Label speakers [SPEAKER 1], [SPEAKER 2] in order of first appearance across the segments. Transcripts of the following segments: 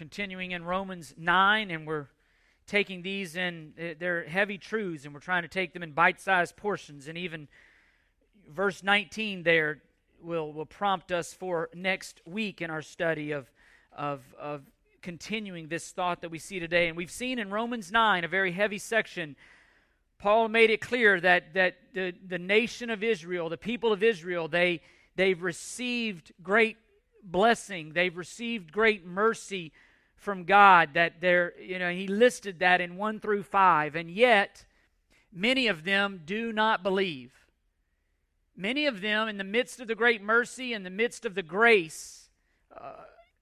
[SPEAKER 1] continuing in Romans 9, and we're taking these in, uh, they're heavy truths, and we're trying to take them in bite sized portions. And even verse 19 there will, will prompt us for next week in our study of, of, of continuing this thought that we see today. And we've seen in Romans 9, a very heavy section, Paul made it clear that, that the, the nation of Israel, the people of Israel, they, they've received great blessing, they've received great mercy from God. That they're, you know, he listed that in 1 through 5. And yet, many of them do not believe. Many of them, in the midst of the great mercy, in the midst of the grace, uh,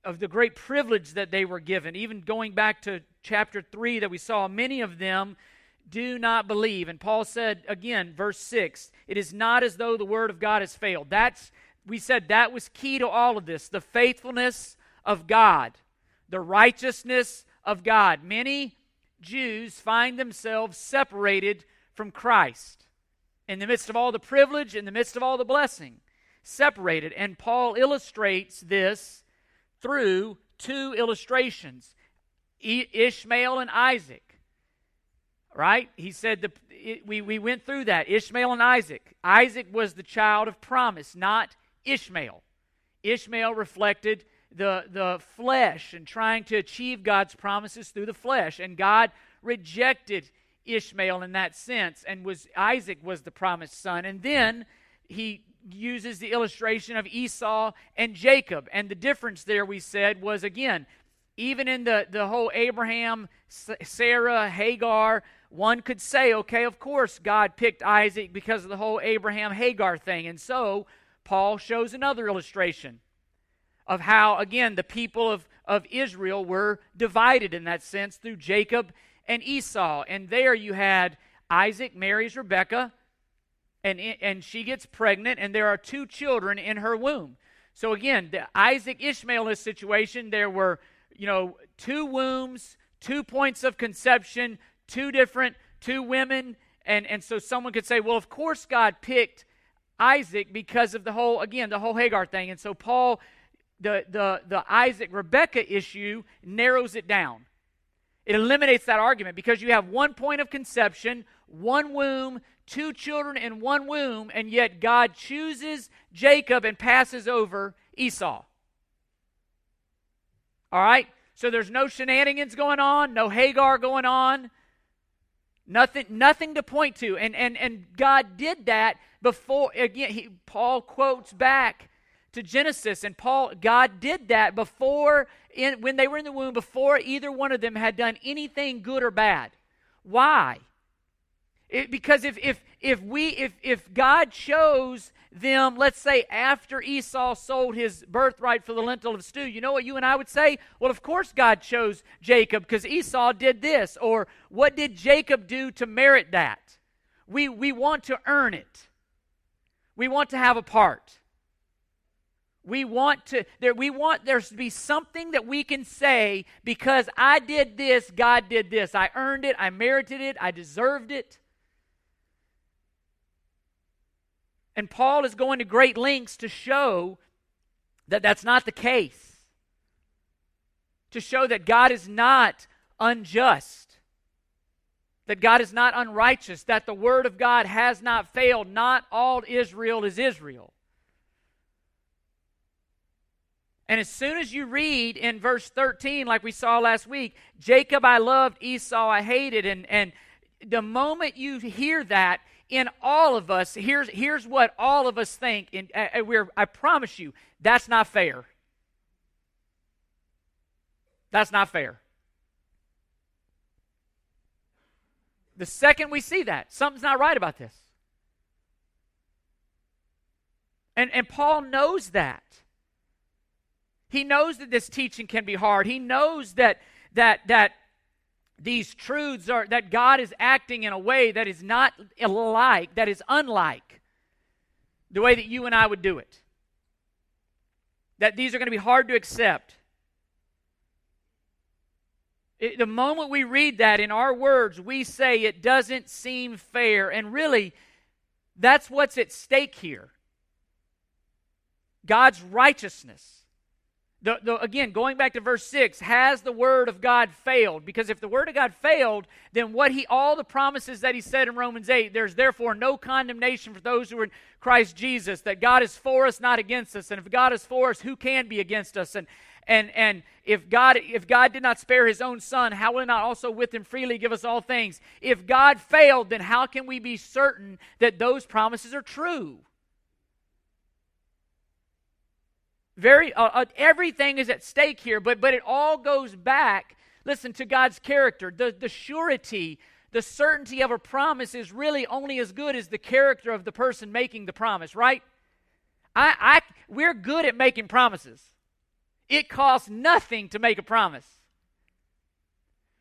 [SPEAKER 1] of the great privilege that they were given, even going back to chapter 3 that we saw, many of them do not believe. And Paul said again, verse 6, it is not as though the word of God has failed. That's we said that was key to all of this, the faithfulness of God, the righteousness of God. Many Jews find themselves separated from Christ in the midst of all the privilege, in the midst of all the blessing, separated. And Paul illustrates this through two illustrations Ishmael and Isaac right? He said the, it, we, we went through that Ishmael and Isaac. Isaac was the child of promise, not Ishmael. Ishmael reflected the, the flesh and trying to achieve God's promises through the flesh. And God rejected Ishmael in that sense, and was Isaac was the promised son. And then he uses the illustration of Esau and Jacob. And the difference there, we said, was again, even in the, the whole Abraham, Sarah, Hagar one could say, okay, of course God picked Isaac because of the whole Abraham Hagar thing. And so Paul shows another illustration of how, again, the people of, of Israel were divided in that sense through Jacob and Esau. And there you had Isaac marries Rebekah, and, and she gets pregnant, and there are two children in her womb. So again, the Isaac Ishmael situation, there were, you know, two wombs, two points of conception, two different, two women. And, and so someone could say, well, of course God picked Isaac because of the whole, again, the whole Hagar thing. And so Paul, the, the, the Isaac Rebecca issue narrows it down. It eliminates that argument because you have one point of conception, one womb, two children in one womb, and yet God chooses Jacob and passes over Esau. All right? So there's no shenanigans going on, no Hagar going on. Nothing, nothing to point to. And, and, and God did that before, again, he, Paul quotes back to Genesis, and Paul, God did that before, in, when they were in the womb, before either one of them had done anything good or bad. Why? It, because if, if, if, we, if, if God chose them, let's say, after Esau sold his birthright for the lentil of stew, you know what you and I would say? Well, of course God chose Jacob because Esau did this. Or what did Jacob do to merit that? We, we want to earn it, we want to have a part. We want to there we want there to be something that we can say because I did this, God did this. I earned it, I merited it, I deserved it. And Paul is going to great lengths to show that that's not the case. To show that God is not unjust, that God is not unrighteous, that the word of God has not failed. Not all Israel is Israel. And as soon as you read in verse 13, like we saw last week, Jacob I loved, Esau I hated, and, and the moment you hear that, in all of us, here's, here's what all of us think, and uh, we're, I promise you, that's not fair. That's not fair. The second we see that, something's not right about this. And, and Paul knows that. He knows that this teaching can be hard. He knows that that that these truths are that God is acting in a way that is not alike, that is unlike the way that you and I would do it. That these are going to be hard to accept. It, the moment we read that in our words, we say it doesn't seem fair. And really, that's what's at stake here God's righteousness The, the, again, going back to verse 6, has the word of God failed? Because if the word of God failed, then what he all the promises that he said in Romans 8, there's therefore no condemnation for those who are in Christ Jesus, that God is for us, not against us. And if God is for us, who can be against us? And and and if God if God did not spare his own son, how will he not also with him freely give us all things? If God failed, then how can we be certain that those promises are true? Very, uh, uh, everything is at stake here, but, but it all goes back, listen, to God's character. The, the surety, the certainty of a promise is really only as good as the character of the person making the promise, right? I, I, we're good at making promises. It costs nothing to make a promise.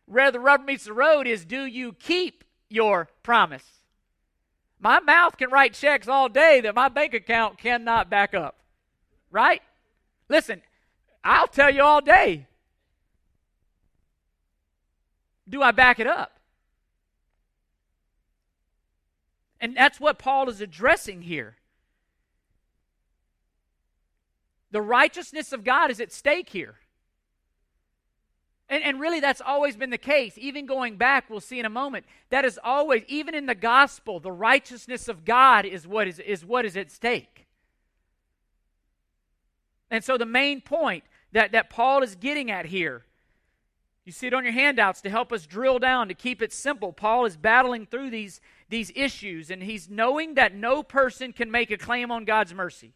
[SPEAKER 1] Where the rubber meets the road is do you keep your promise? My mouth can write checks all day that my bank account cannot back up, right? Listen, I'll tell you all day. Do I back it up? And that's what Paul is addressing here. The righteousness of God is at stake here. And, and really, that's always been the case. Even going back, we'll see in a moment, that is always, even in the gospel, the righteousness of God is what is, is, what is at stake. And so the main point that, that Paul is getting at here, you see it on your handouts to help us drill down, to keep it simple. Paul is battling through these, these issues, and he's knowing that no person can make a claim on God's mercy.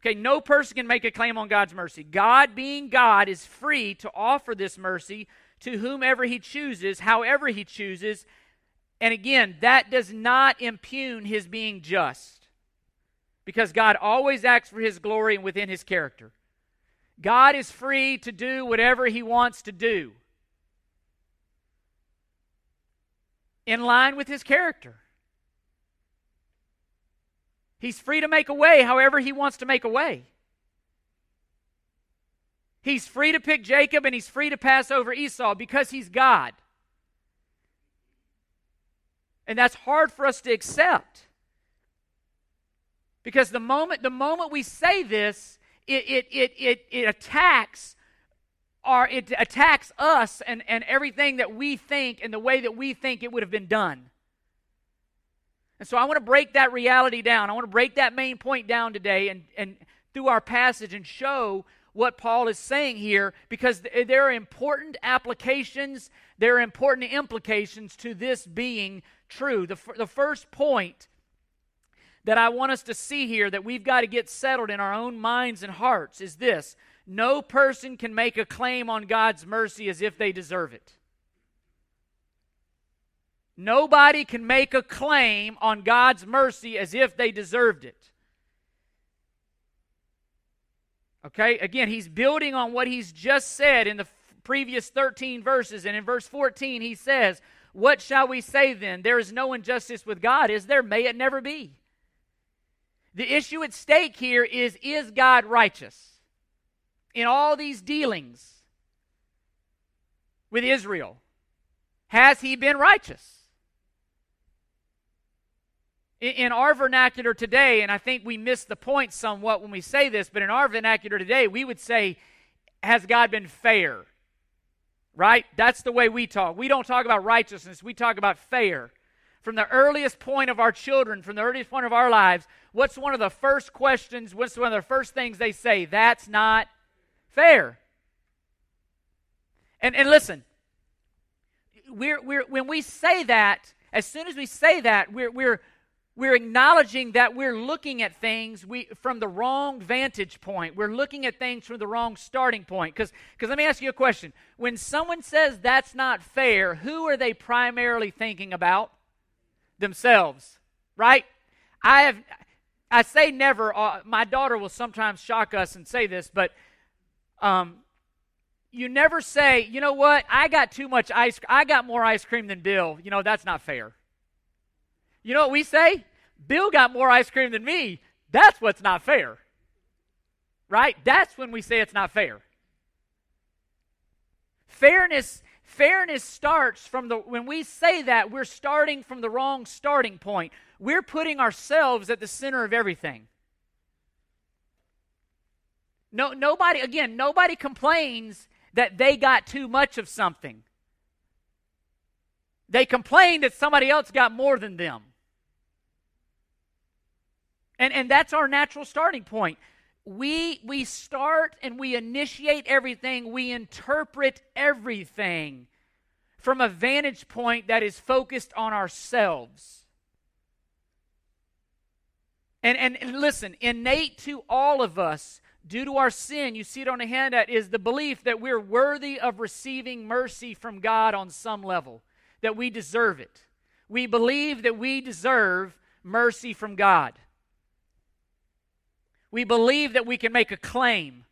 [SPEAKER 1] Okay, no person can make a claim on God's mercy. God, being God, is free to offer this mercy to whomever he chooses, however he chooses. And again, that does not impugn his being just because God always acts for his glory and within his character. God is free to do whatever he wants to do in line with his character. He's free to make a way however he wants to make a way. He's free to pick Jacob and he's free to pass over Esau because he's God. And that's hard for us to accept. Because the moment, the moment we say this, it, it, it, it, it attacks our, it attacks us and, and everything that we think and the way that we think it would have been done. And so I want to break that reality down. I want to break that main point down today and, and through our passage and show what Paul is saying here because there are important applications, there are important implications to this being true. The, the first point that I want us to see here that we've got to get settled in our own minds and hearts is this no person can make a claim on God's mercy as if they deserve it. Nobody can make a claim on God's mercy as if they deserved it. Okay, again, he's building on what he's just said in the previous 13 verses. And in verse 14, he says, What shall we say then? There is no injustice with God, is there? May it never be. The issue at stake here is is God righteous? In all these dealings with Israel, has he been righteous? In, our vernacular today, and I think we miss the point somewhat when we say this, but in our vernacular today, we would say, Has God been fair? Right? That's the way we talk. We don't talk about righteousness, we talk about fair from the earliest point of our children, from the earliest point of our lives, what's one of the first questions, what's one of the first things they say? That's not fair. And, and listen, we're, we're, when we say that, as soon as we say that, we're, we're, we're acknowledging that we're looking at things we, from the wrong vantage point. We're looking at things from the wrong starting point. Because let me ask you a question. When someone says that's not fair, who are they primarily thinking about? Themselves, right? I have I say never. Uh, my daughter will sometimes shock us and say this, but um, you never say, you know what? I got too much ice. I got more ice cream than Bill. You know that's not fair. You know what we say? Bill got more ice cream than me. That's what's not fair. Right? That's when we say it's not fair. Fairness Fairness starts from the, when we say that, we're starting from the wrong starting point. We're putting ourselves at the center of everything. No, nobody, again, nobody complains that they got too much of something. They complain that somebody else got more than them. And, and that's our natural starting point. We, we start and we initiate everything, we interpret everything from a vantage point that is focused on ourselves. And, and, listen, innate to all of us, due to our sin, you see it on the handout, is the belief that we're worthy of receiving mercy from God on some level, that we deserve it. We believe that we deserve mercy from God. We believe that we can make a claim.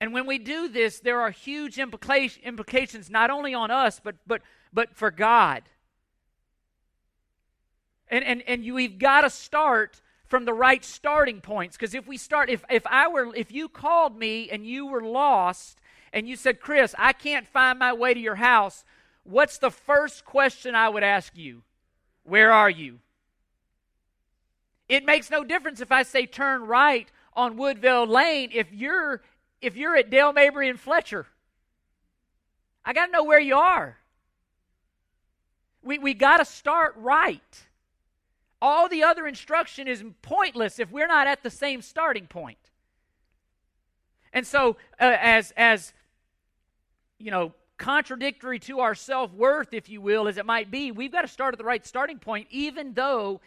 [SPEAKER 1] And when we do this, there are huge implications not only on us, but, but, but for God. And, and, and you, we've got to start from the right starting points. Because if we start, if, if I were, if you called me and you were lost and you said, Chris, I can't find my way to your house, what's the first question I would ask you? Where are you? It makes no difference if I say turn right on Woodville Lane if you're if you're at Dale Mabry and Fletcher. I got to know where you are. We, we got to start right. All the other instruction is pointless if we're not at the same starting point. And so, uh, as, as, you know, contradictory to our self worth, if you will, as it might be, we've got to start at the right starting point, even though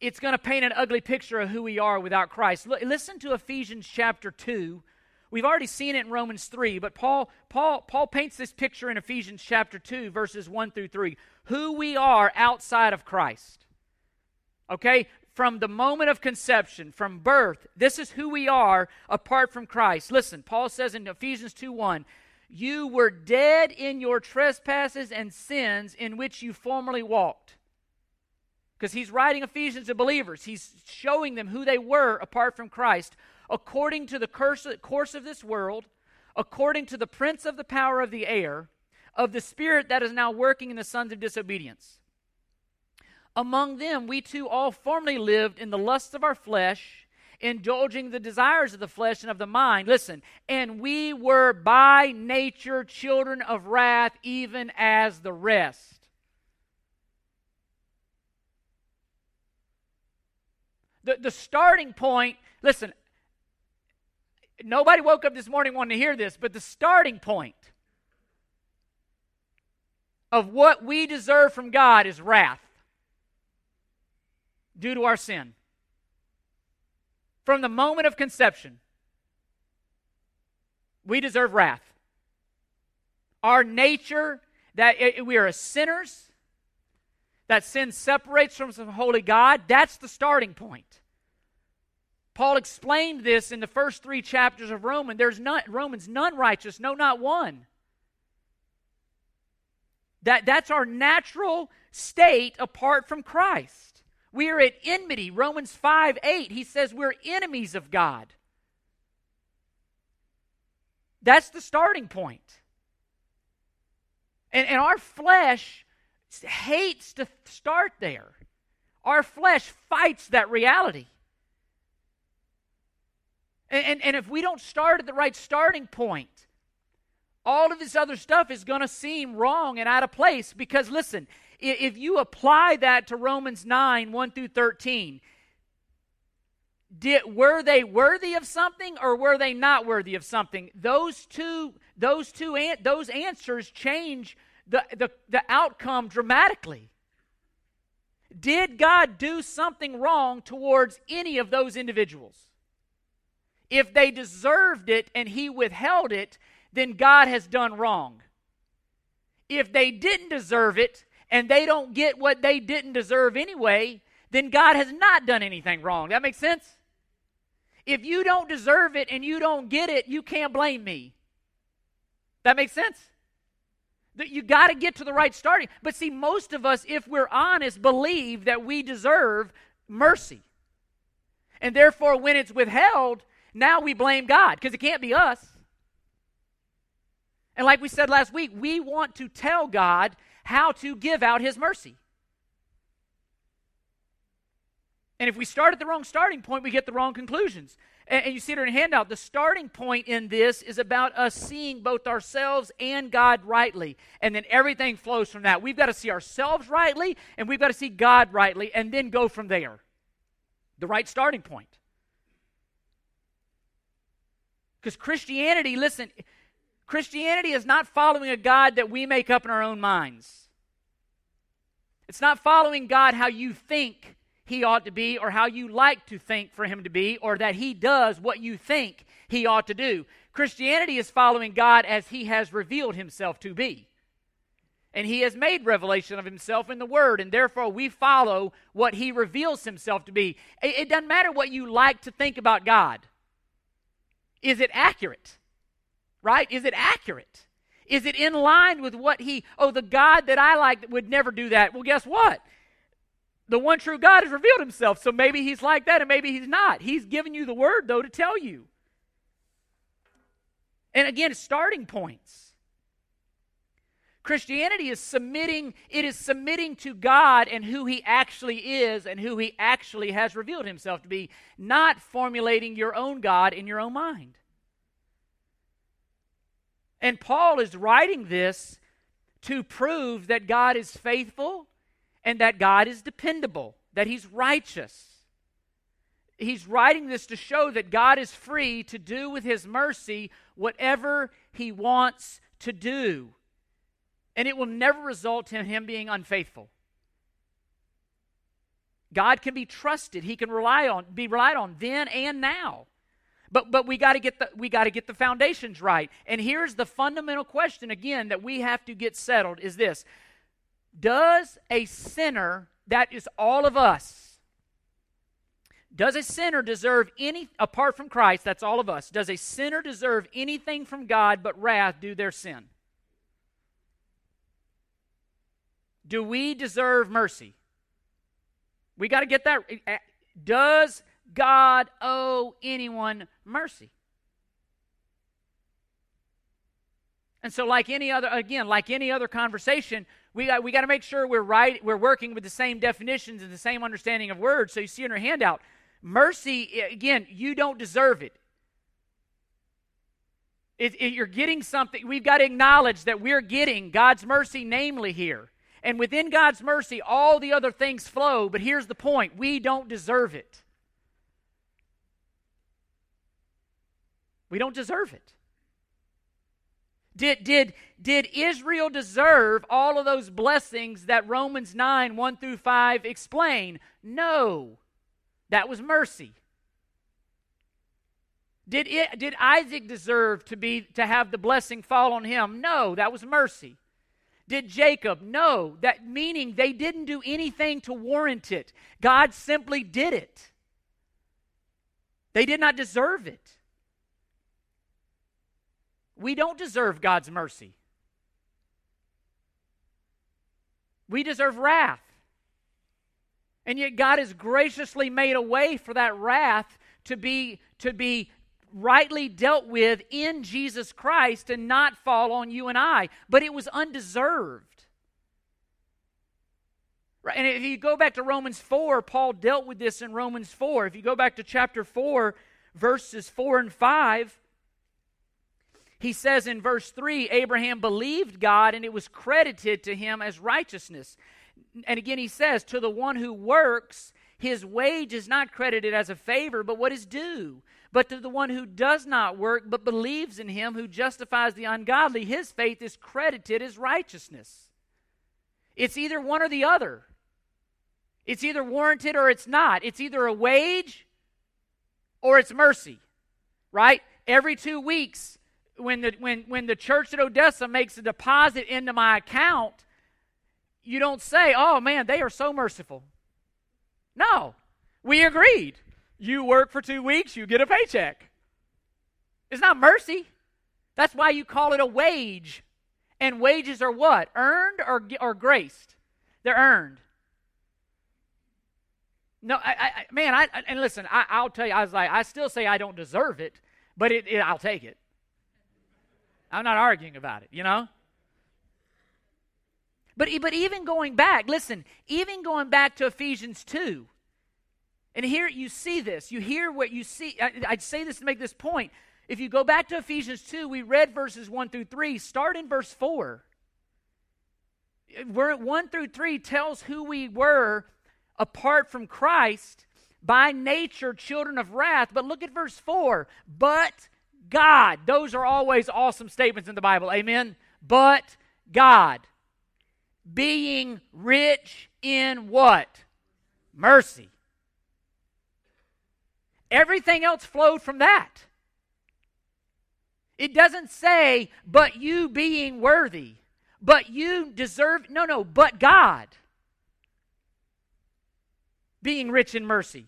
[SPEAKER 1] it's going to paint an ugly picture of who we are without Christ. L- listen to Ephesians chapter 2. We've already seen it in Romans 3, but Paul, Paul, Paul paints this picture in Ephesians chapter 2, verses 1 through 3. Who we are outside of Christ. Okay? From the moment of conception, from birth, this is who we are apart from Christ. Listen, Paul says in Ephesians 2 1, you were dead in your trespasses and sins in which you formerly walked. Because he's writing Ephesians to believers, he's showing them who they were apart from Christ, according to the curse, course of this world, according to the prince of the power of the air, of the spirit that is now working in the sons of disobedience among them, we too all formerly lived in the lusts of our flesh, indulging the desires of the flesh and of the mind. Listen, and we were by nature children of wrath, even as the rest. The, the starting point, listen, nobody woke up this morning wanting to hear this, but the starting point of what we deserve from God is wrath due to our sin. From the moment of conception, we deserve wrath. Our nature, that we are sinners, that sin separates from the holy God, that's the starting point. Paul explained this in the first three chapters of Romans. There's none, Romans, none righteous, no, not one. That, that's our natural state apart from Christ. We are at enmity. Romans 5 8, he says we're enemies of God. That's the starting point. And, and our flesh hates to start there. Our flesh fights that reality. And, and, and if we don't start at the right starting point, all of this other stuff is going to seem wrong and out of place because, listen, if you apply that to Romans 9 1 through 13, did, were they worthy of something or were they not worthy of something? Those two, those two, those answers change the, the, the outcome dramatically. Did God do something wrong towards any of those individuals? If they deserved it and He withheld it, then God has done wrong. If they didn't deserve it and they don't get what they didn't deserve anyway, then God has not done anything wrong. That makes sense? If you don't deserve it and you don't get it, you can't blame me. That makes sense? That you got to get to the right starting. But see, most of us, if we're honest, believe that we deserve mercy. And therefore, when it's withheld, now we blame God because it can't be us. And like we said last week, we want to tell God how to give out his mercy. And if we start at the wrong starting point, we get the wrong conclusions. And, you see it in a handout. The starting point in this is about us seeing both ourselves and God rightly. And then everything flows from that. We've got to see ourselves rightly, and we've got to see God rightly, and then go from there. The right starting point. Because Christianity, listen, Christianity is not following a God that we make up in our own minds. It's not following God how you think he ought to be or how you like to think for him to be or that he does what you think he ought to do. Christianity is following God as he has revealed himself to be. And he has made revelation of himself in the Word, and therefore we follow what he reveals himself to be. It, it doesn't matter what you like to think about God. Is it accurate? Right? Is it accurate? Is it in line with what he, oh, the God that I like would never do that? Well, guess what? The one true God has revealed himself. So maybe he's like that and maybe he's not. He's given you the word, though, to tell you. And again, starting points. Christianity is submitting, it is submitting to God and who he actually is and who he actually has revealed himself to be, not formulating your own God in your own mind. And Paul is writing this to prove that God is faithful and that God is dependable, that He's righteous. He's writing this to show that God is free to do with His mercy whatever He wants to do. And it will never result in Him being unfaithful. God can be trusted. He can rely on, be relied on then and now. But, but we got to get the we got to get the foundations right. And here's the fundamental question again that we have to get settled is this. Does a sinner, that is all of us, does a sinner deserve any, apart from Christ, that's all of us, does a sinner deserve anything from God but wrath due their sin? Do we deserve mercy? We got to get that. Eh, eh, does God owe anyone mercy? And so, like any other, again, like any other conversation, we got, we got to make sure we're right, we're working with the same definitions and the same understanding of words. So you see in your handout, mercy, again, you don't deserve it. It, it, you're getting something. We've got to acknowledge that we're getting God's mercy, namely here. And within God's mercy, all the other things flow. But here's the point we don't deserve it. We don't deserve it. Did, did, did Israel deserve all of those blessings that Romans 9, 1 through 5 explain? No. That was mercy. Did, it, did Isaac deserve to, be, to have the blessing fall on him? No, that was mercy. Did Jacob? No. That meaning they didn't do anything to warrant it. God simply did it. They did not deserve it. We don't deserve God's mercy. We deserve wrath. And yet God has graciously made a way for that wrath to be to be rightly dealt with in Jesus Christ and not fall on you and I, but it was undeserved. Right? And if you go back to Romans 4, Paul dealt with this in Romans 4. If you go back to chapter 4, verses 4 and 5, he says in verse 3 Abraham believed God and it was credited to him as righteousness. And again, he says, To the one who works, his wage is not credited as a favor, but what is due. But to the one who does not work, but believes in him who justifies the ungodly, his faith is credited as righteousness. It's either one or the other. It's either warranted or it's not. It's either a wage or it's mercy, right? Every two weeks, when the when when the church at Odessa makes a deposit into my account, you don't say, "Oh man, they are so merciful." No, we agreed. You work for two weeks, you get a paycheck. It's not mercy. That's why you call it a wage. And wages are what? Earned or, or graced? They're earned. No, I, I man, I, and listen, I, will tell you, I was like, I still say I don't deserve it, but it, it, I'll take it. I'm not arguing about it, you know? But, but even going back, listen, even going back to Ephesians 2, And here you see this. You hear what you see. I, I'd say this to make this point. If you go back to Ephesians 2, we read verses 1 through 3. Start in verse 4. Where 1 through 3 tells who we were apart from Christ, by nature children of wrath. But look at verse 4. But God. Those are always awesome statements in the Bible. Amen. But God. Being rich in what? Mercy. Everything else flowed from that. It doesn't say, but you being worthy, but you deserve. No, no, but God being rich in mercy.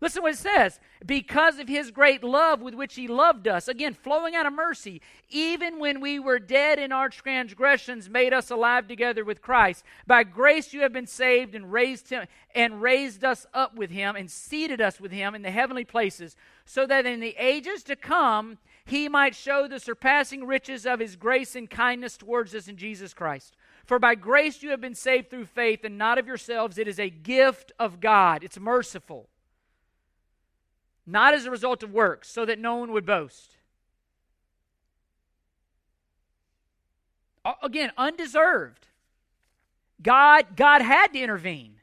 [SPEAKER 1] Listen to what it says. Because of his great love with which he loved us, again, flowing out of mercy, even when we were dead in our transgressions, made us alive together with Christ. By grace you have been saved and raised him and raised us up with him and seated us with him in the heavenly places, so that in the ages to come he might show the surpassing riches of his grace and kindness towards us in Jesus Christ. For by grace you have been saved through faith, and not of yourselves. It is a gift of God. It's merciful not as a result of works, so that no one would boast. Again, undeserved. God, God had to intervene.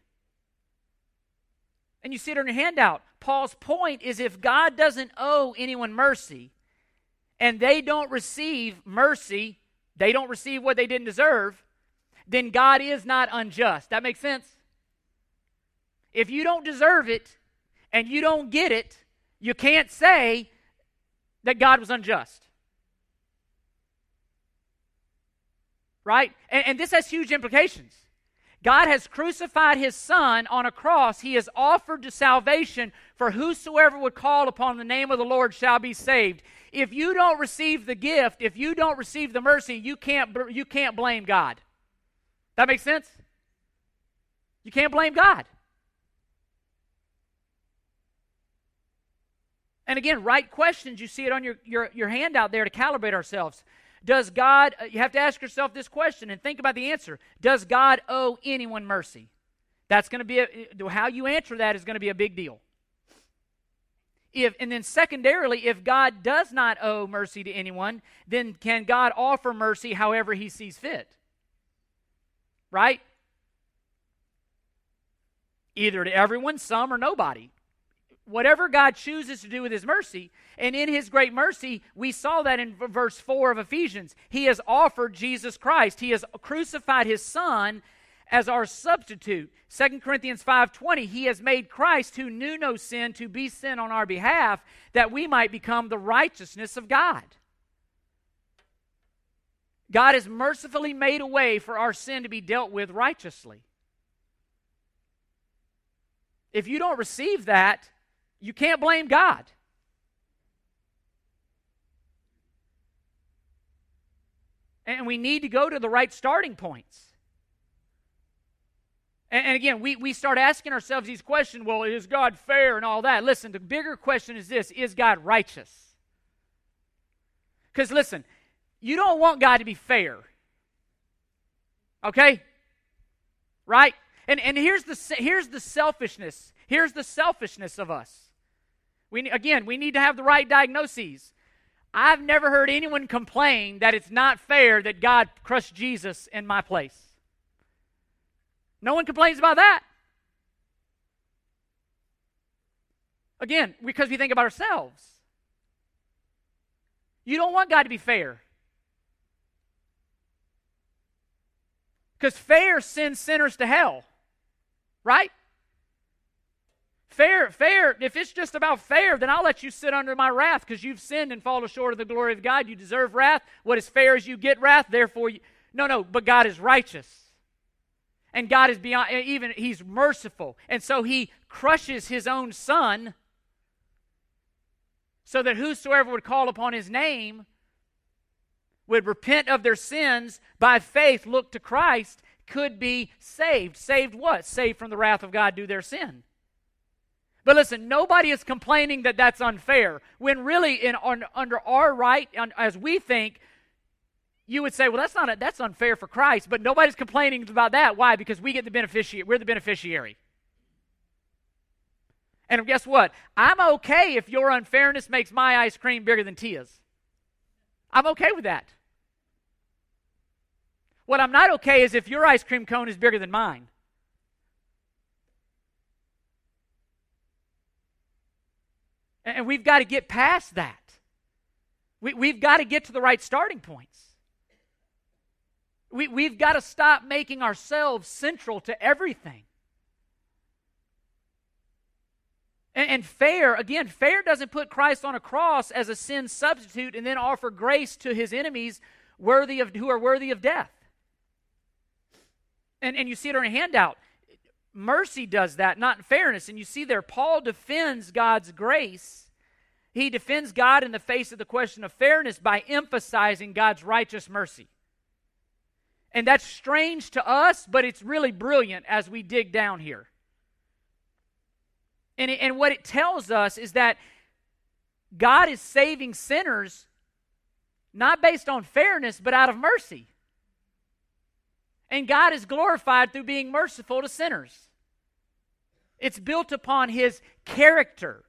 [SPEAKER 1] And you see it on your handout. Paul's point is if God doesn't owe anyone mercy and they don't receive mercy, they don't receive what they didn't deserve, then God is not unjust. That makes sense? If you don't deserve it and you don't get it, you can't say that God was unjust. Right? And, and, this has huge implications. God has crucified his son on a cross. He has offered to salvation for whosoever would call upon the name of the Lord shall be saved. If you don't receive the gift, if you don't receive the mercy, you can't, you can't blame God. That makes sense? You can't blame God. And again, right questions. You see it on your, your, your handout there to calibrate ourselves. Does God, uh, you have to ask yourself this question and think about the answer. Does God owe anyone mercy? That's going to be, a, uh, how you answer that is going to be a big deal. If, and then secondarily, if God does not owe mercy to anyone, then can God offer mercy however he sees fit? Right? Either to everyone, some, or nobody whatever God chooses to do with his mercy, and in his great mercy, we saw that in verse 4 of Ephesians. He has offered Jesus Christ. He has crucified his son as our substitute. 2 Corinthians 5:20, he has made Christ who knew no sin to be sin on our behalf that we might become the righteousness of God. God has mercifully made a way for our sin to be dealt with righteously. If you don't receive that, you can't blame God. And we need to go to the right starting points. And, again, we, we start asking ourselves these questions well, is God fair and all that? Listen, the bigger question is this is God righteous? Because listen, you don't want God to be fair. Okay? Right? And, and here's, the, here's the selfishness. Here's the selfishness of us. We, again, we need to have the right diagnoses. I've never heard anyone complain that it's not fair that God crushed Jesus in my place. No one complains about that. Again, because we think about ourselves. You don't want God to be fair. Because fair sends sinners to hell, right? Fair, fair. If it's just about fair, then I'll let you sit under my wrath because you've sinned and fallen short of the glory of God. You deserve wrath. What is fair is you get wrath, therefore you. No, no, but God is righteous. And God is beyond, even, He's merciful. And so He crushes His own Son so that whosoever would call upon His name would repent of their sins by faith, look to Christ, could be saved. Saved what? Saved from the wrath of God due their sin. But listen, nobody is complaining that that's unfair. When really, in on, under our right, on, as we think, you would say, well, that's not a, that's unfair for Christ. But nobody's complaining about that. Why? Because we get the beneficiary. We're the beneficiary. And guess what? I'm okay if your unfairness makes my ice cream bigger than Tia's. I'm okay with that. What I'm not okay is if your ice cream cone is bigger than mine. And we've got to get past that. We, we've got to get to the right starting points. We, we've got to stop making ourselves central to everything. And, and, fair, again, fair doesn't put Christ on a cross as a sin substitute and then offer grace to his enemies worthy of, who are worthy of death. And, and you see it on a handout. Mercy does that, not fairness. And you see there, Paul defends God's grace. He defends God in the face of the question of fairness by emphasizing God's righteous mercy. And that's strange to us, but it's really brilliant as we dig down here. And, it, and what it tells us is that God is saving sinners not based on fairness, but out of mercy. And God is glorified through being merciful to sinners. It's built upon his character,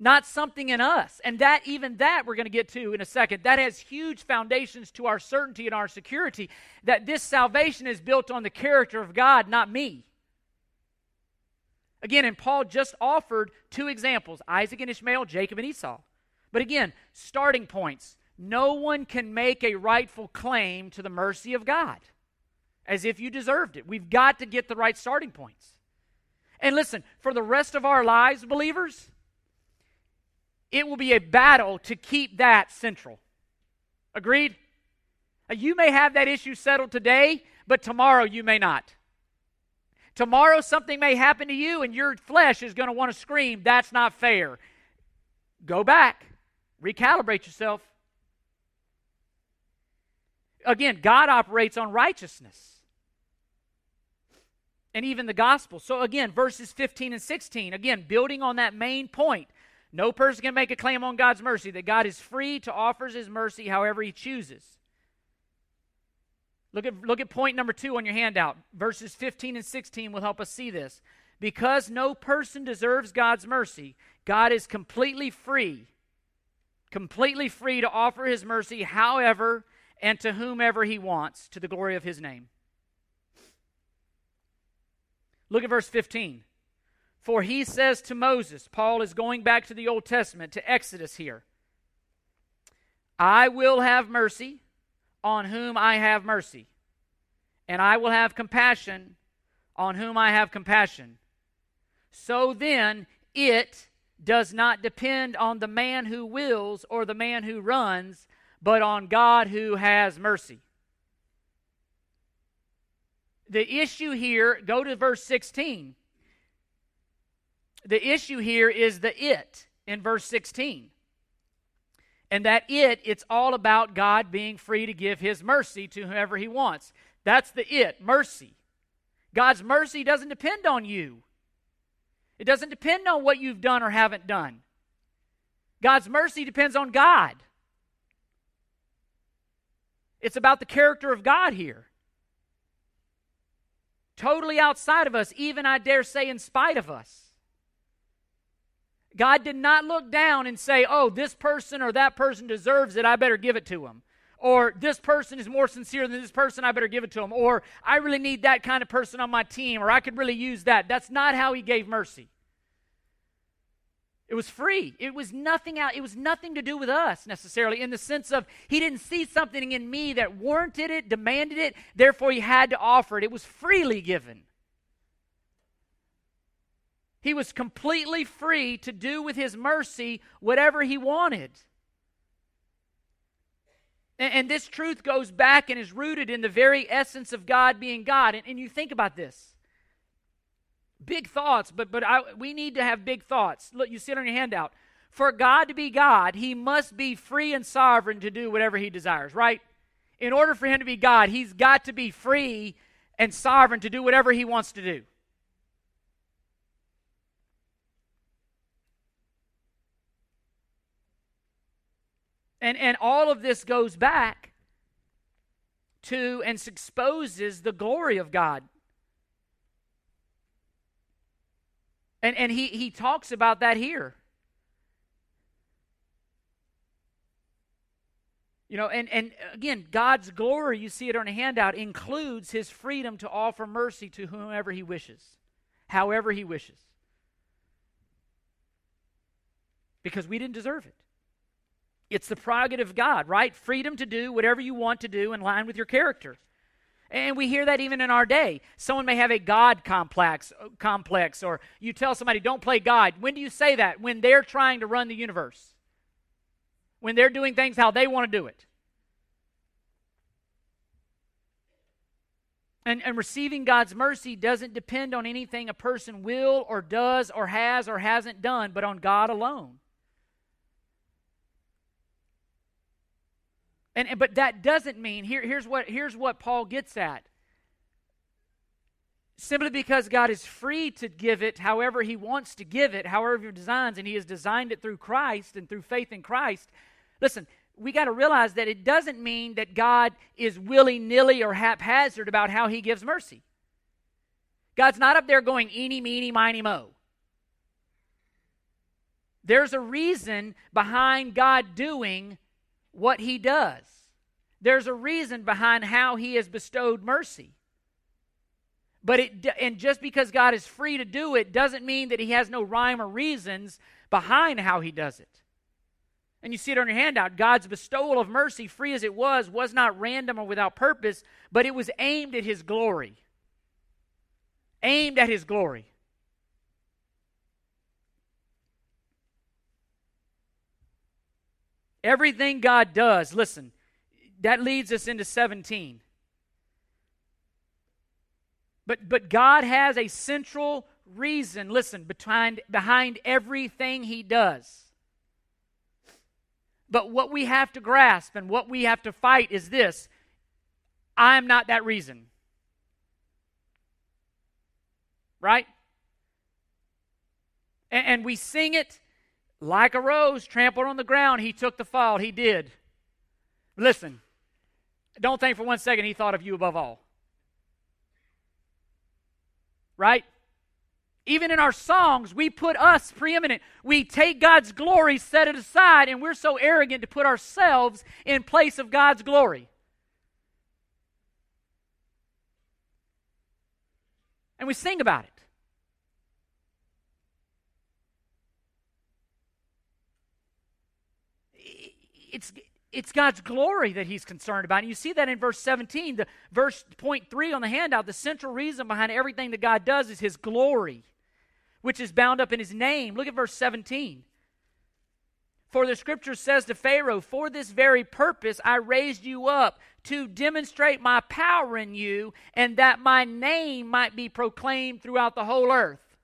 [SPEAKER 1] not something in us. And that, even that, we're going to get to in a second. That has huge foundations to our certainty and our security that this salvation is built on the character of God, not me. Again, and Paul just offered two examples Isaac and Ishmael, Jacob and Esau. But again, starting points. No one can make a rightful claim to the mercy of God as if you deserved it. We've got to get the right starting points. And listen, for the rest of our lives, believers, it will be a battle to keep that central. Agreed? Uh, you may have that issue settled today, but tomorrow you may not. Tomorrow something may happen to you and your flesh is going to want to scream, that's not fair. Go back, recalibrate yourself. Again, God operates on righteousness and even the gospel. So, again, verses 15 and 16, again, building on that main point. No person can make a claim on God's mercy, that God is free to offer his mercy however he chooses. Look at, look at point number two on your handout. Verses 15 and 16 will help us see this. Because no person deserves God's mercy, God is completely free, completely free to offer his mercy however and to whomever he wants to the glory of his name. Look at verse 15. For he says to Moses, Paul is going back to the Old Testament, to Exodus here. I will have mercy on whom I have mercy, and I will have compassion on whom I have compassion. So then, it does not depend on the man who wills or the man who runs, but on God who has mercy the issue here, go to verse 16. The issue here is the it in verse 16. And that it, it's all about God being free to give his mercy to whoever he wants. That's the it, mercy. God's mercy doesn't depend on you. It doesn't depend on what you've done or haven't done. God's mercy depends on God. It's about the character of God here totally outside of us, even I dare say, in spite of us. God did not look down and say, oh, this person or that person deserves it, I better give it to him. Or this person is more sincere than this person, I better give it to him. Or I really need that kind of person on my team, or I could really use that. That's not how he gave mercy. It was free. It was nothing out. It was nothing to do with us necessarily in the sense of he didn't see something in me that warranted it, demanded it, therefore he had to offer it. It was freely given. He was completely free to do with his mercy whatever he wanted. And, and this truth goes back and is rooted in the very essence of God being God. And, and you think about this big thoughts, but but I, we need to have big thoughts. Look, you sit on your handout. For God to be God, He must be free and sovereign to do whatever He desires, right? In order for Him to be God, He's got to be free and sovereign to do whatever He wants to do. And, and all of this goes back to and exposes the glory of God. And, and he, he talks about that here. You know, and, and again, God's glory, you see it on a handout, includes his freedom to offer mercy to whomever he wishes, however he wishes. Because we didn't deserve it. It's the prerogative of God, right? Freedom to do whatever you want to do in line with your character. And we hear that even in our day. Someone may have a God complex, complex, or you tell somebody, don't play God. When do you say that? When they're trying to run the universe. When they're doing things how they want to do it. And, and receiving God's mercy doesn't depend on anything a person will or does or has or hasn't done, but on God alone. And, but that doesn't mean here, here's what here's what Paul gets at. Simply because God is free to give it however he wants to give it, however he designs, and he has designed it through Christ and through faith in Christ. Listen, we got to realize that it doesn't mean that God is willy nilly or haphazard about how he gives mercy. God's not up there going eeny, meeny, miny, mo. There's a reason behind God doing what he does. There's a reason behind how he has bestowed mercy. But it and just because God is free to do it doesn't mean that he has no rhyme or reasons behind how he does it. And you see it on your handout. God's bestowal of mercy, free as it was, was not random or without purpose, but it was aimed at his glory. Aimed at his glory. Everything God does, listen, that leads us into 17. But, but God has a central reason, listen, behind, behind everything He does. But what we have to grasp and what we have to fight is this I'm not that reason. Right? And, and we sing it like a rose trampled on the ground, he took the fall. He did. Listen, don't think for one second he thought of you above all. Right? Even in our songs, we put us preeminent. We take God's glory, set it aside, and we're so arrogant to put ourselves in place of God's glory. And we sing about it. It's it's God's glory that he's concerned about. And you see that in verse 17, the verse point 3 on the handout, the central reason behind everything that God does is his glory, which is bound up in his name. Look at verse 17. For the scripture says to Pharaoh, For this very purpose I raised you up, to demonstrate my power in you, and that my name might be proclaimed throughout the whole earth.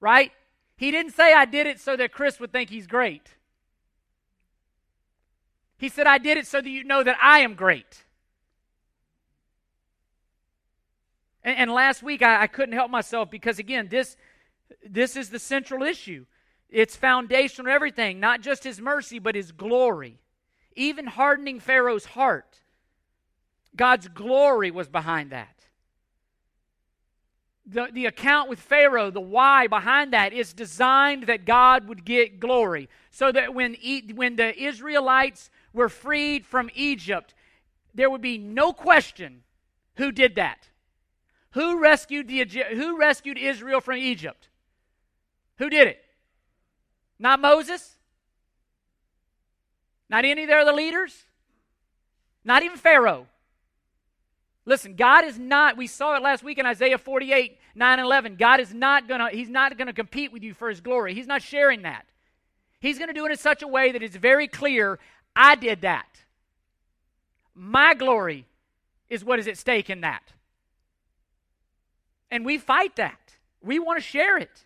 [SPEAKER 1] Right? He didn't say I did it so that Chris would think he's great. He said, I did it so that you know that I am great. And, and last week I, I couldn't help myself because, again, this, this is the central issue. It's foundational to everything, not just his mercy, but his glory. Even hardening Pharaoh's heart, God's glory was behind that. The, the account with Pharaoh, the why behind that is designed that God would get glory. So that when, when the Israelites were freed from Egypt, there would be no question who did that. Who rescued, the, who rescued Israel from Egypt? Who did it? Not Moses? Not any of the other leaders? Not even Pharaoh. Listen, God is not, we saw it last week in Isaiah 48, 9 and 11. God is not gonna, He's not gonna compete with you for His glory. He's not sharing that. He's gonna do it in such a way that it's very clear I did that. My glory is what is at stake in that. And we fight that. We want to share it.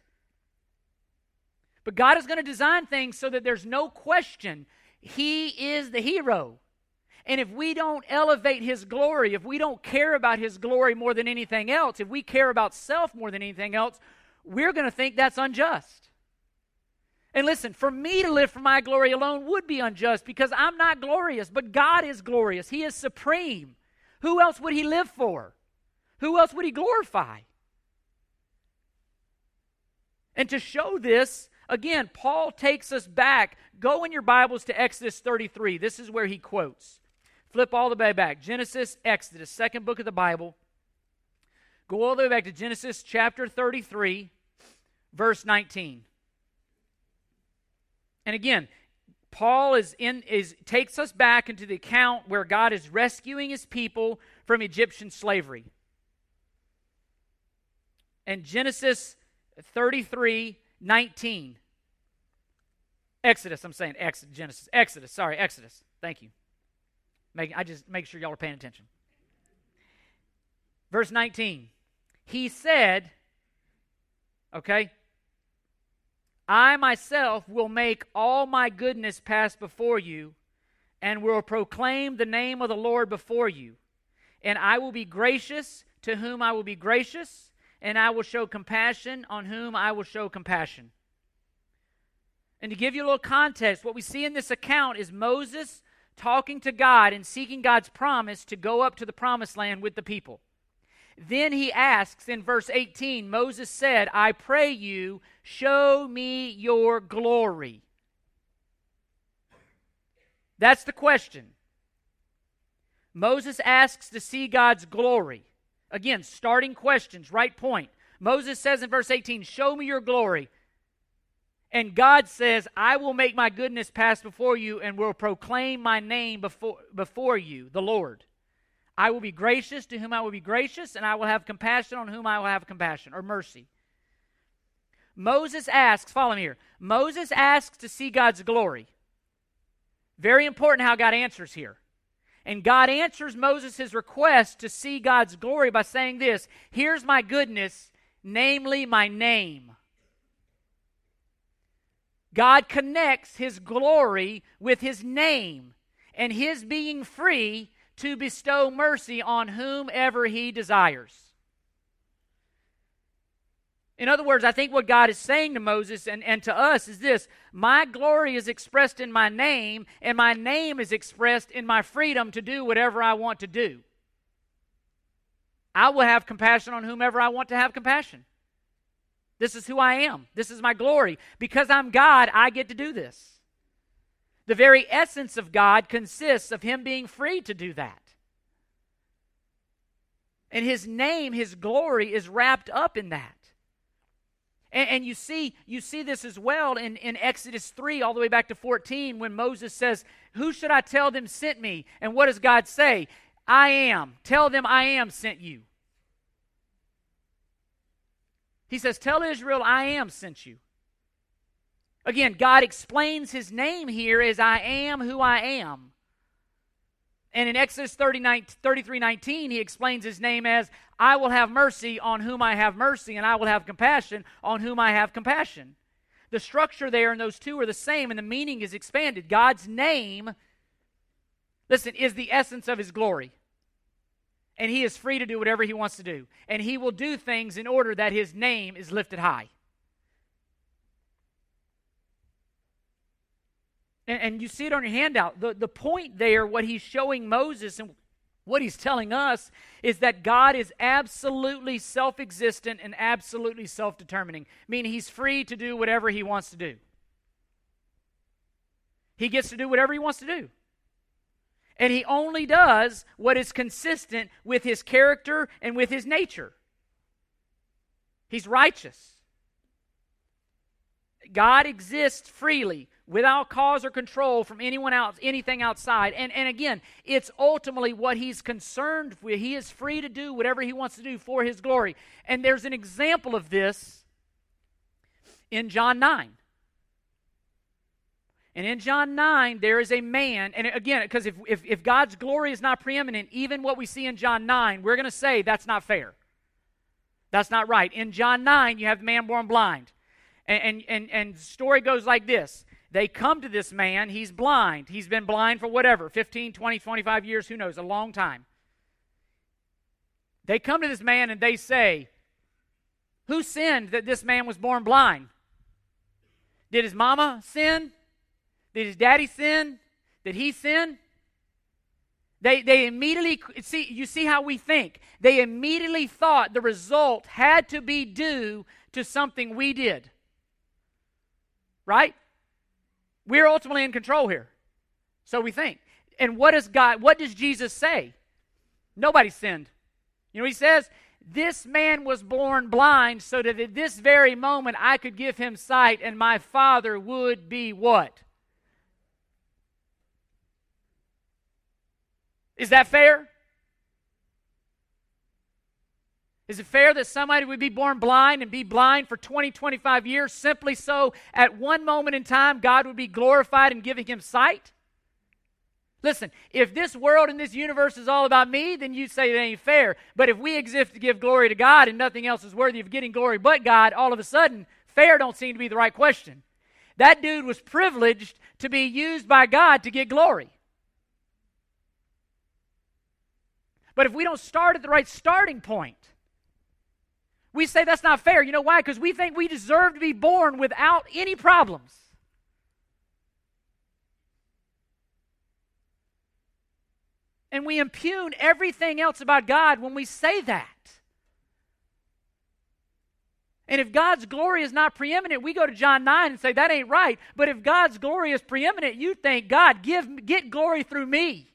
[SPEAKER 1] But God is going to design things so that there's no question He is the hero. And if we don't elevate His glory, if we don't care about His glory more than anything else, if we care about self more than anything else, we're going to think that's unjust. And listen, for me to live for my glory alone would be unjust because I'm not glorious, but God is glorious. He is supreme. Who else would He live for? Who else would He glorify? And to show this, again, Paul takes us back. Go in your Bibles to Exodus 33. This is where he quotes. Flip all the way back. Genesis, Exodus, second book of the Bible. Go all the way back to Genesis chapter 33, verse 19. And again, Paul is in is takes us back into the account where God is rescuing his people from Egyptian slavery. And Genesis 33, 19. Exodus, I'm saying Exodus, Genesis, Exodus, sorry, Exodus. Thank you. Make, I just make sure y'all are paying attention. Verse 19. He said, okay, I myself will make all my goodness pass before you and will proclaim the name of the Lord before you. And I will be gracious to whom I will be gracious, and I will show compassion on whom I will show compassion. And to give you a little context, what we see in this account is Moses talking to God and seeking God's promise to go up to the promised land with the people. Then he asks in verse 18 Moses said, I pray you, show me your glory. That's the question. Moses asks to see God's glory. Again, starting questions, right point. Moses says in verse 18, Show me your glory. And God says, I will make my goodness pass before you and will proclaim my name before, before you, the Lord. I will be gracious to whom I will be gracious, and I will have compassion on whom I will have compassion or mercy. Moses asks, follow me here. Moses asks to see God's glory. Very important how God answers here. And God answers Moses' request to see God's glory by saying this Here's my goodness, namely my name. God connects his glory with his name and his being free to bestow mercy on whomever he desires. In other words, I think what God is saying to Moses and, and to us is this My glory is expressed in my name, and my name is expressed in my freedom to do whatever I want to do. I will have compassion on whomever I want to have compassion. This is who I am. This is my glory. Because I'm God, I get to do this. The very essence of God consists of Him being free to do that. And His name, His glory, is wrapped up in that. And, and, you see, you see this as well in, in Exodus 3, all the way back to 14, when Moses says, Who should I tell them sent me? And what does God say? I am. Tell them I am sent you. He says, Tell Israel, I am sent you. Again, God explains his name here as I am who I am. And in Exodus 39, 33 19, he explains his name as I will have mercy on whom I have mercy, and I will have compassion on whom I have compassion. The structure there in those two are the same, and the meaning is expanded. God's name, listen, is the essence of his glory and he is free to do whatever he wants to do. And he will do things in order that his name is lifted high. And, and, you see it on your handout. The, the point there, what he's showing Moses and what he's telling us, is that God is absolutely self existent and absolutely self determining, meaning he's free to do whatever he wants to do. He gets to do whatever he wants to do. And he only does what is consistent with his character and with his nature. He's righteous. God exists freely without cause or control from anyone else, anything outside. And, and again, it's ultimately what he's concerned with. He is free to do whatever he wants to do for his glory. And there's an example of this in John 9. And in John 9, there is a man, and again, because if, if, if, God's glory is not preeminent, even what we see in John 9, we're going to say that's not fair. That's not right. In John 9, you have the man born blind. And, and, and, and the story goes like this They come to this man, he's blind. He's been blind for whatever 15, 20, 25 years, who knows, a long time. They come to this man and they say, Who sinned that this man was born blind? Did his mama sin? Did his daddy sin? Did he sin? They, they immediately see you see how we think. They immediately thought the result had to be due to something we did. right? We're ultimately in control here. So we think. And what does God, what does Jesus say? Nobody sinned. You know he says? This man was born blind so that at this very moment I could give him sight and my father would be what? Is that fair? Is it fair that somebody would be born blind and be blind for 20, 25 years simply so at one moment in time God would be glorified in giving him sight? Listen, if this world and this universe is all about me, then you say it ain't fair. But if we exist to give glory to God and nothing else is worthy of getting glory but God, all of a sudden, fair don't seem to be the right question. That dude was privileged to be used by God to get glory. But if we don't start at the right starting point, we say that's not fair. You know why? Because we think we deserve to be born without any problems. And we impugn everything else about God when we say that. And if God's glory is not preeminent, we go to John 9 and say, that ain't right. But if God's glory is preeminent, you think, God, give, get glory through me.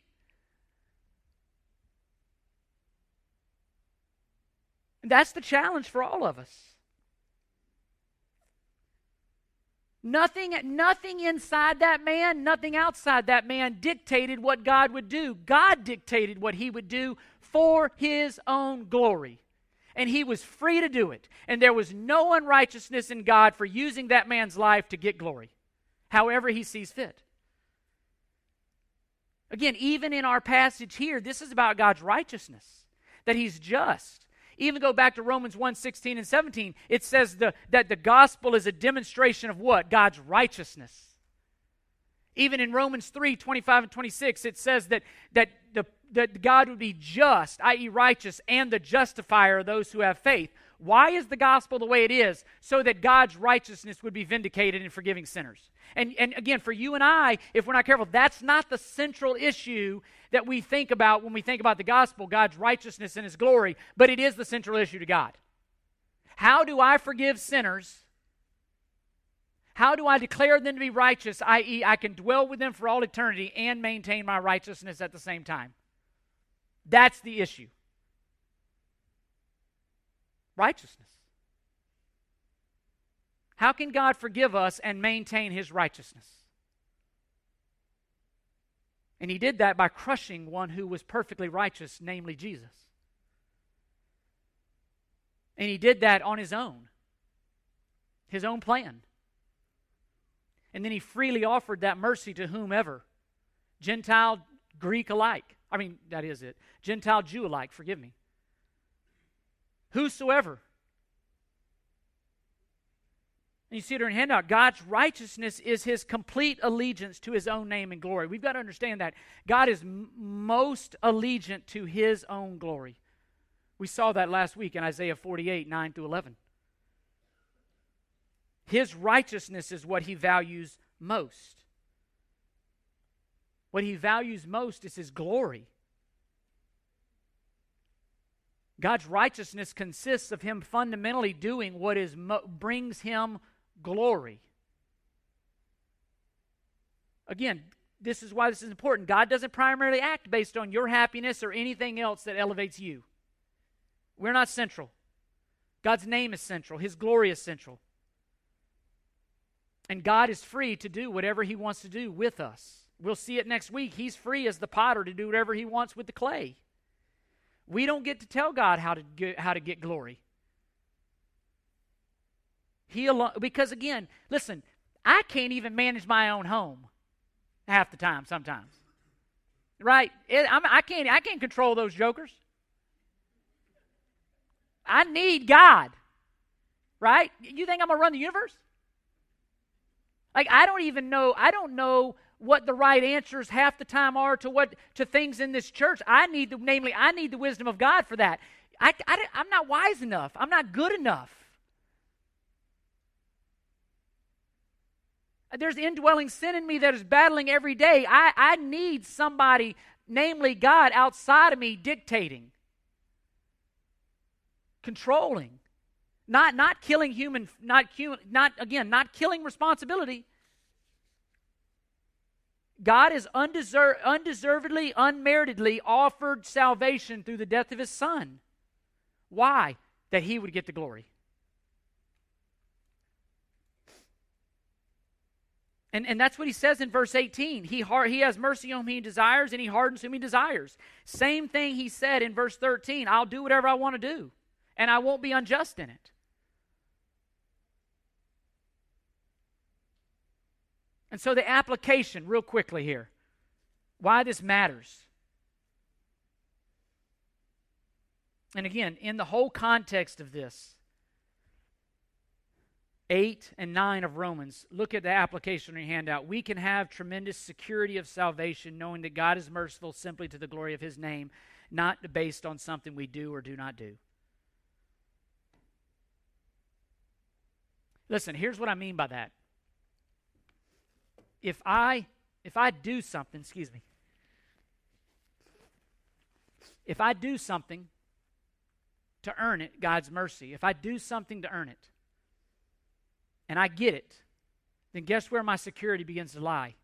[SPEAKER 1] And that's the challenge for all of us. Nothing, nothing inside that man, nothing outside that man dictated what God would do. God dictated what he would do for his own glory. And he was free to do it. And there was no unrighteousness in God for using that man's life to get glory, however he sees fit. Again, even in our passage here, this is about God's righteousness, that he's just. Even go back to Romans 1 16 and 17. It says the, that the gospel is a demonstration of what? God's righteousness. Even in Romans 3 25 and 26, it says that, that, the, that God would be just, i.e., righteous, and the justifier of those who have faith. Why is the gospel the way it is? So that God's righteousness would be vindicated in forgiving sinners. And, and again, for you and I, if we're not careful, that's not the central issue that we think about when we think about the gospel, God's righteousness and his glory, but it is the central issue to God. How do I forgive sinners? How do I declare them to be righteous, i.e., I can dwell with them for all eternity and maintain my righteousness at the same time? That's the issue. Righteousness. How can God forgive us and maintain his righteousness? And he did that by crushing one who was perfectly righteous, namely Jesus. And he did that on his own, his own plan. And then he freely offered that mercy to whomever, Gentile, Greek alike. I mean, that is it. Gentile, Jew alike, forgive me. Whosoever and you see it in handout. God's righteousness is his complete allegiance to his own name and glory. We've got to understand that. God is m- most allegiant to his own glory. We saw that last week in Isaiah 48, 9 through 11. His righteousness is what he values most. What he values most is his glory. God's righteousness consists of him fundamentally doing what is brings him glory. Again, this is why this is important. God doesn't primarily act based on your happiness or anything else that elevates you. We're not central. God's name is central, His glory is central. And God is free to do whatever He wants to do with us. We'll see it next week. He's free as the potter to do whatever He wants with the clay. We don't get to tell God how to get, how to get glory. He alone, because again, listen, I can't even manage my own home half the time sometimes. Right? It, I can't, I can't control those jokers. I need God. Right? You think I'm going to run the universe? Like I don't even know, I don't know what the right answers half the time are to what to things in this church. I need the namely I need the wisdom of God for that. I, I, I'm not wise enough. I'm not good enough. There's indwelling sin in me that is battling every day. I, I need somebody, namely God, outside of me dictating, controlling. Not, not killing human, not, not, again, not killing responsibility. God has undeser- undeservedly, unmeritedly offered salvation through the death of his son. Why? That he would get the glory. And, and that's what he says in verse 18. He, he has mercy on whom he desires, and he hardens whom he desires. Same thing he said in verse 13 I'll do whatever I want to do, and I won't be unjust in it. And so, the application, real quickly here, why this matters. And again, in the whole context of this, 8 and 9 of Romans, look at the application in your handout. We can have tremendous security of salvation knowing that God is merciful simply to the glory of his name, not based on something we do or do not do. Listen, here's what I mean by that. If I if I do something, excuse me. If I do something to earn it, God's mercy, if I do something to earn it, and I get it, then guess where my security begins to lie?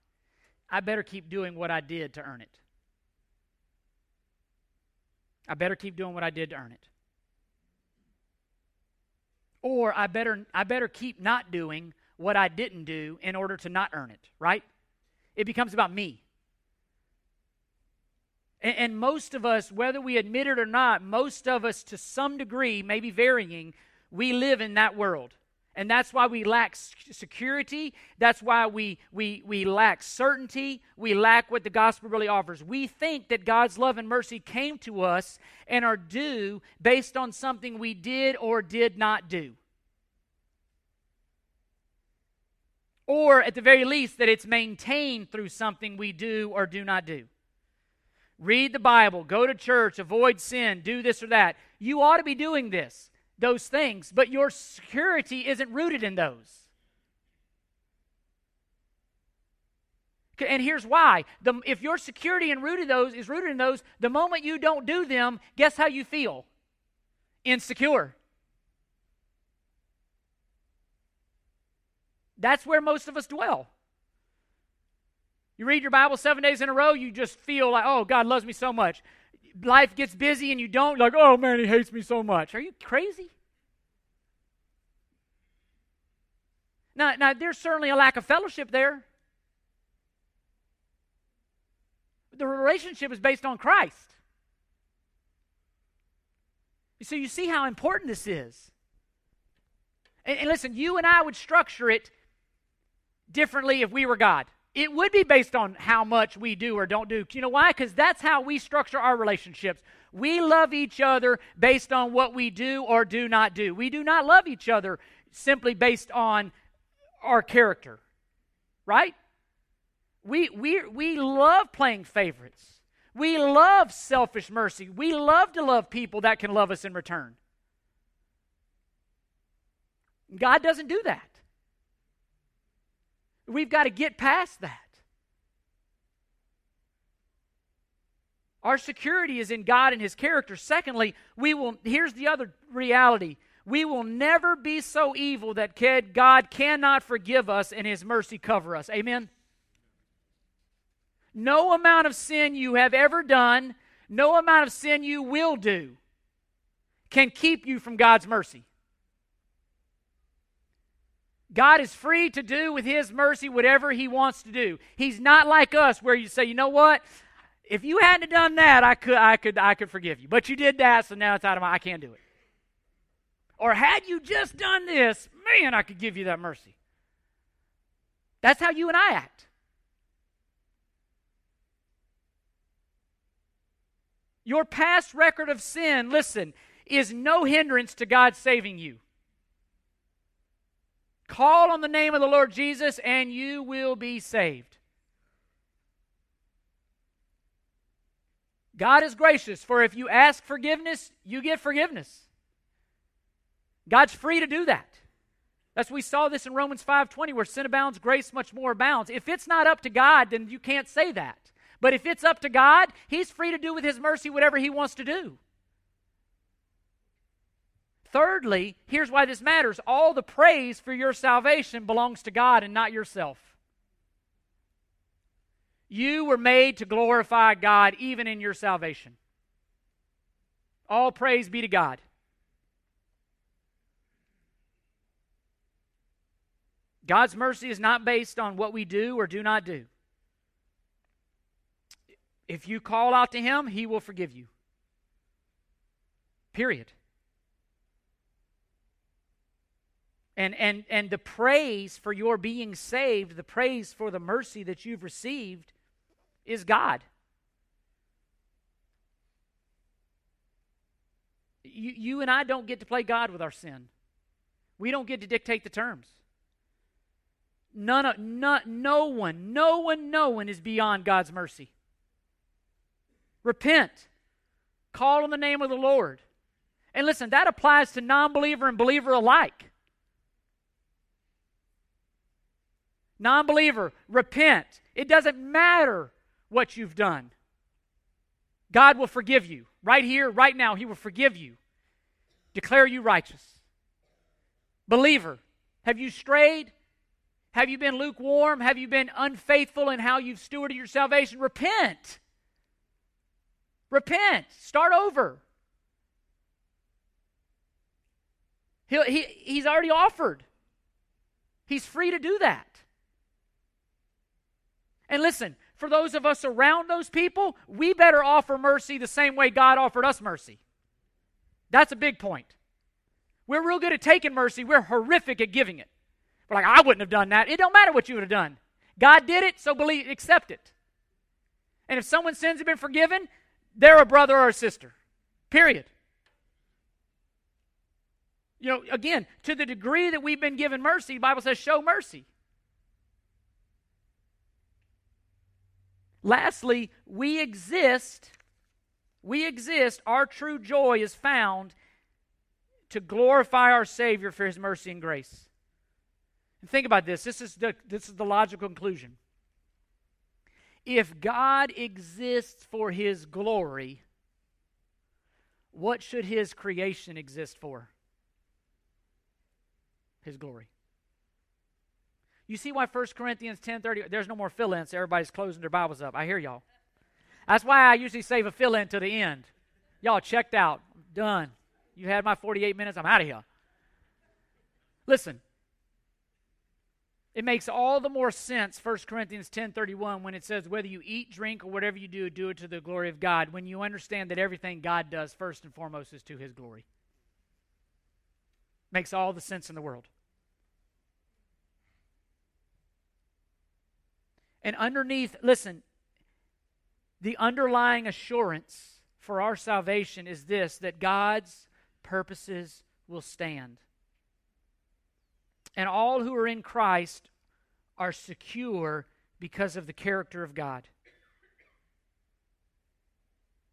[SPEAKER 1] I better keep doing what I did to earn it. I better keep doing what I did to earn it. Or I better I better keep not doing what I didn't do in order to not earn it, right? It becomes about me. And, and most of us, whether we admit it or not, most of us to some degree, maybe varying, we live in that world. And that's why we lack security. That's why we, we, we lack certainty. We lack what the gospel really offers. We think that God's love and mercy came to us and are due based on something we did or did not do. Or, at the very least, that it's maintained through something we do or do not do. Read the Bible, go to church, avoid sin, do this or that. You ought to be doing this those things, but your security isn't rooted in those. And here's why. The, if your security and rooted those is rooted in those, the moment you don't do them, guess how you feel? Insecure. That's where most of us dwell. You read your Bible seven days in a row, you just feel like, oh, God loves me so much life gets busy and you don't, like, oh man, he hates me so much. Are you crazy? Now, now there's certainly a lack of fellowship there. The relationship is based on Christ. So you see how important this is. And, and listen, you and I would structure it differently if we were God. It would be based on how much we do or don't do. You know why? Because that's how we structure our relationships. We love each other based on what we do or do not do. We do not love each other simply based on our character, right? We, we, we love playing favorites. We love selfish mercy. We love to love people that can love us in return. God doesn't do that. We've got to get past that. Our security is in God and His character. Secondly, we will, here's the other reality we will never be so evil that God cannot forgive us and His mercy cover us. Amen? No amount of sin you have ever done, no amount of sin you will do, can keep you from God's mercy. God is free to do with His mercy whatever He wants to do. He's not like us, where you say, you know what? If you hadn't done that, I could, I could, I could forgive you. But you did that, so now it's out of my. I can't do it. Or had you just done this, man, I could give you that mercy. That's how you and I act. Your past record of sin, listen, is no hindrance to God saving you. Call on the name of the Lord Jesus and you will be saved. God is gracious, for if you ask forgiveness, you get forgiveness. God's free to do that. That's we saw this in Romans 5:20 where sin abounds, grace much more abounds. If it's not up to God, then you can't say that. But if it's up to God, he's free to do with his mercy whatever he wants to do. Thirdly, here's why this matters all the praise for your salvation belongs to God and not yourself. You were made to glorify God even in your salvation. All praise be to God. God's mercy is not based on what we do or do not do. If you call out to Him, He will forgive you. Period. And, and, and the praise for your being saved, the praise for the mercy that you've received, is God. You, you and I don't get to play God with our sin. We don't get to dictate the terms. None of, no, no one, no one, no one is beyond God's mercy. Repent. Call on the name of the Lord. And listen, that applies to non believer and believer alike. Non believer, repent. It doesn't matter what you've done. God will forgive you. Right here, right now, He will forgive you. Declare you righteous. Believer, have you strayed? Have you been lukewarm? Have you been unfaithful in how you've stewarded your salvation? Repent. Repent. Start over. He'll, he, he's already offered. He's free to do that. And listen, for those of us around those people, we better offer mercy the same way God offered us mercy. That's a big point. We're real good at taking mercy, we're horrific at giving it. We're like, I wouldn't have done that. It don't matter what you would have done. God did it, so believe accept it. And if someone's sins have been forgiven, they're a brother or a sister. Period. You know, again, to the degree that we've been given mercy, the Bible says show mercy. Lastly, we exist, we exist, our true joy is found to glorify our Savior for his mercy and grace. And think about this. This is the, this is the logical conclusion. If God exists for his glory, what should his creation exist for? His glory. You see why 1 Corinthians 10:30 there's no more fill-ins. Everybody's closing their Bibles up. I hear y'all. That's why I usually save a fill-in to the end. Y'all checked out. Done. You had my 48 minutes. I'm out of here. Listen. It makes all the more sense 1 Corinthians 10:31 when it says whether you eat, drink or whatever you do, do it to the glory of God. When you understand that everything God does first and foremost is to his glory. Makes all the sense in the world. And underneath, listen, the underlying assurance for our salvation is this that God's purposes will stand. And all who are in Christ are secure because of the character of God.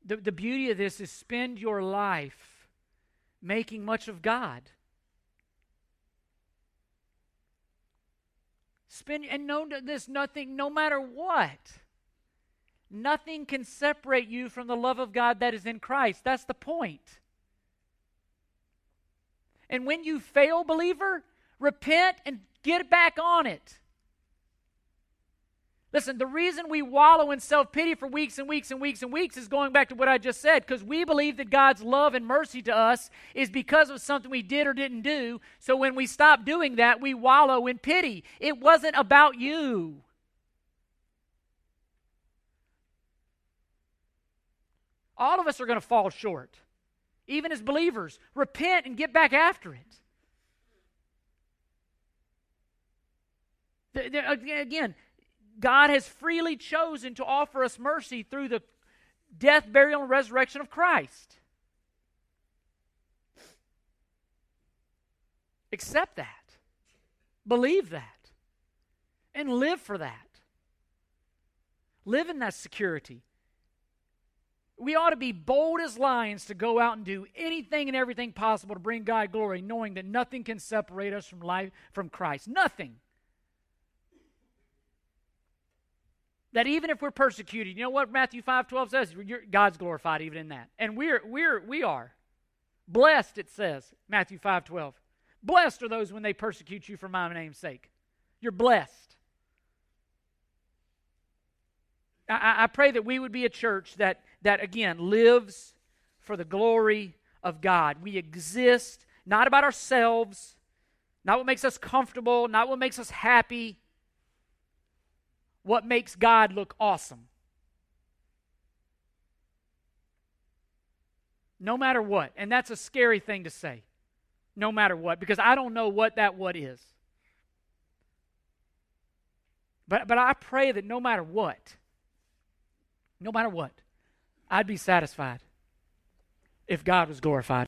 [SPEAKER 1] The, the beauty of this is spend your life making much of God. Spend and know this nothing, no matter what. Nothing can separate you from the love of God that is in Christ. That's the point. And when you fail, believer, repent and get back on it. Listen, the reason we wallow in self pity for weeks and weeks and weeks and weeks is going back to what I just said, because we believe that God's love and mercy to us is because of something we did or didn't do. So when we stop doing that, we wallow in pity. It wasn't about you. All of us are going to fall short, even as believers. Repent and get back after it. Again, God has freely chosen to offer us mercy through the death, burial, and resurrection of Christ. Accept that. Believe that. And live for that. Live in that security. We ought to be bold as lions to go out and do anything and everything possible to bring God glory, knowing that nothing can separate us from life from Christ. Nothing. That even if we're persecuted, you know what Matthew 5 12 says? God's glorified even in that. And we're we're we are. Blessed, it says, Matthew 5 12. Blessed are those when they persecute you for my name's sake. You're blessed. I, I pray that we would be a church that, that, again, lives for the glory of God. We exist not about ourselves, not what makes us comfortable, not what makes us happy, what makes God look awesome. No matter what. And that's a scary thing to say. No matter what, because I don't know what that what is. But, but I pray that no matter what, no matter what, I'd be satisfied if God was glorified.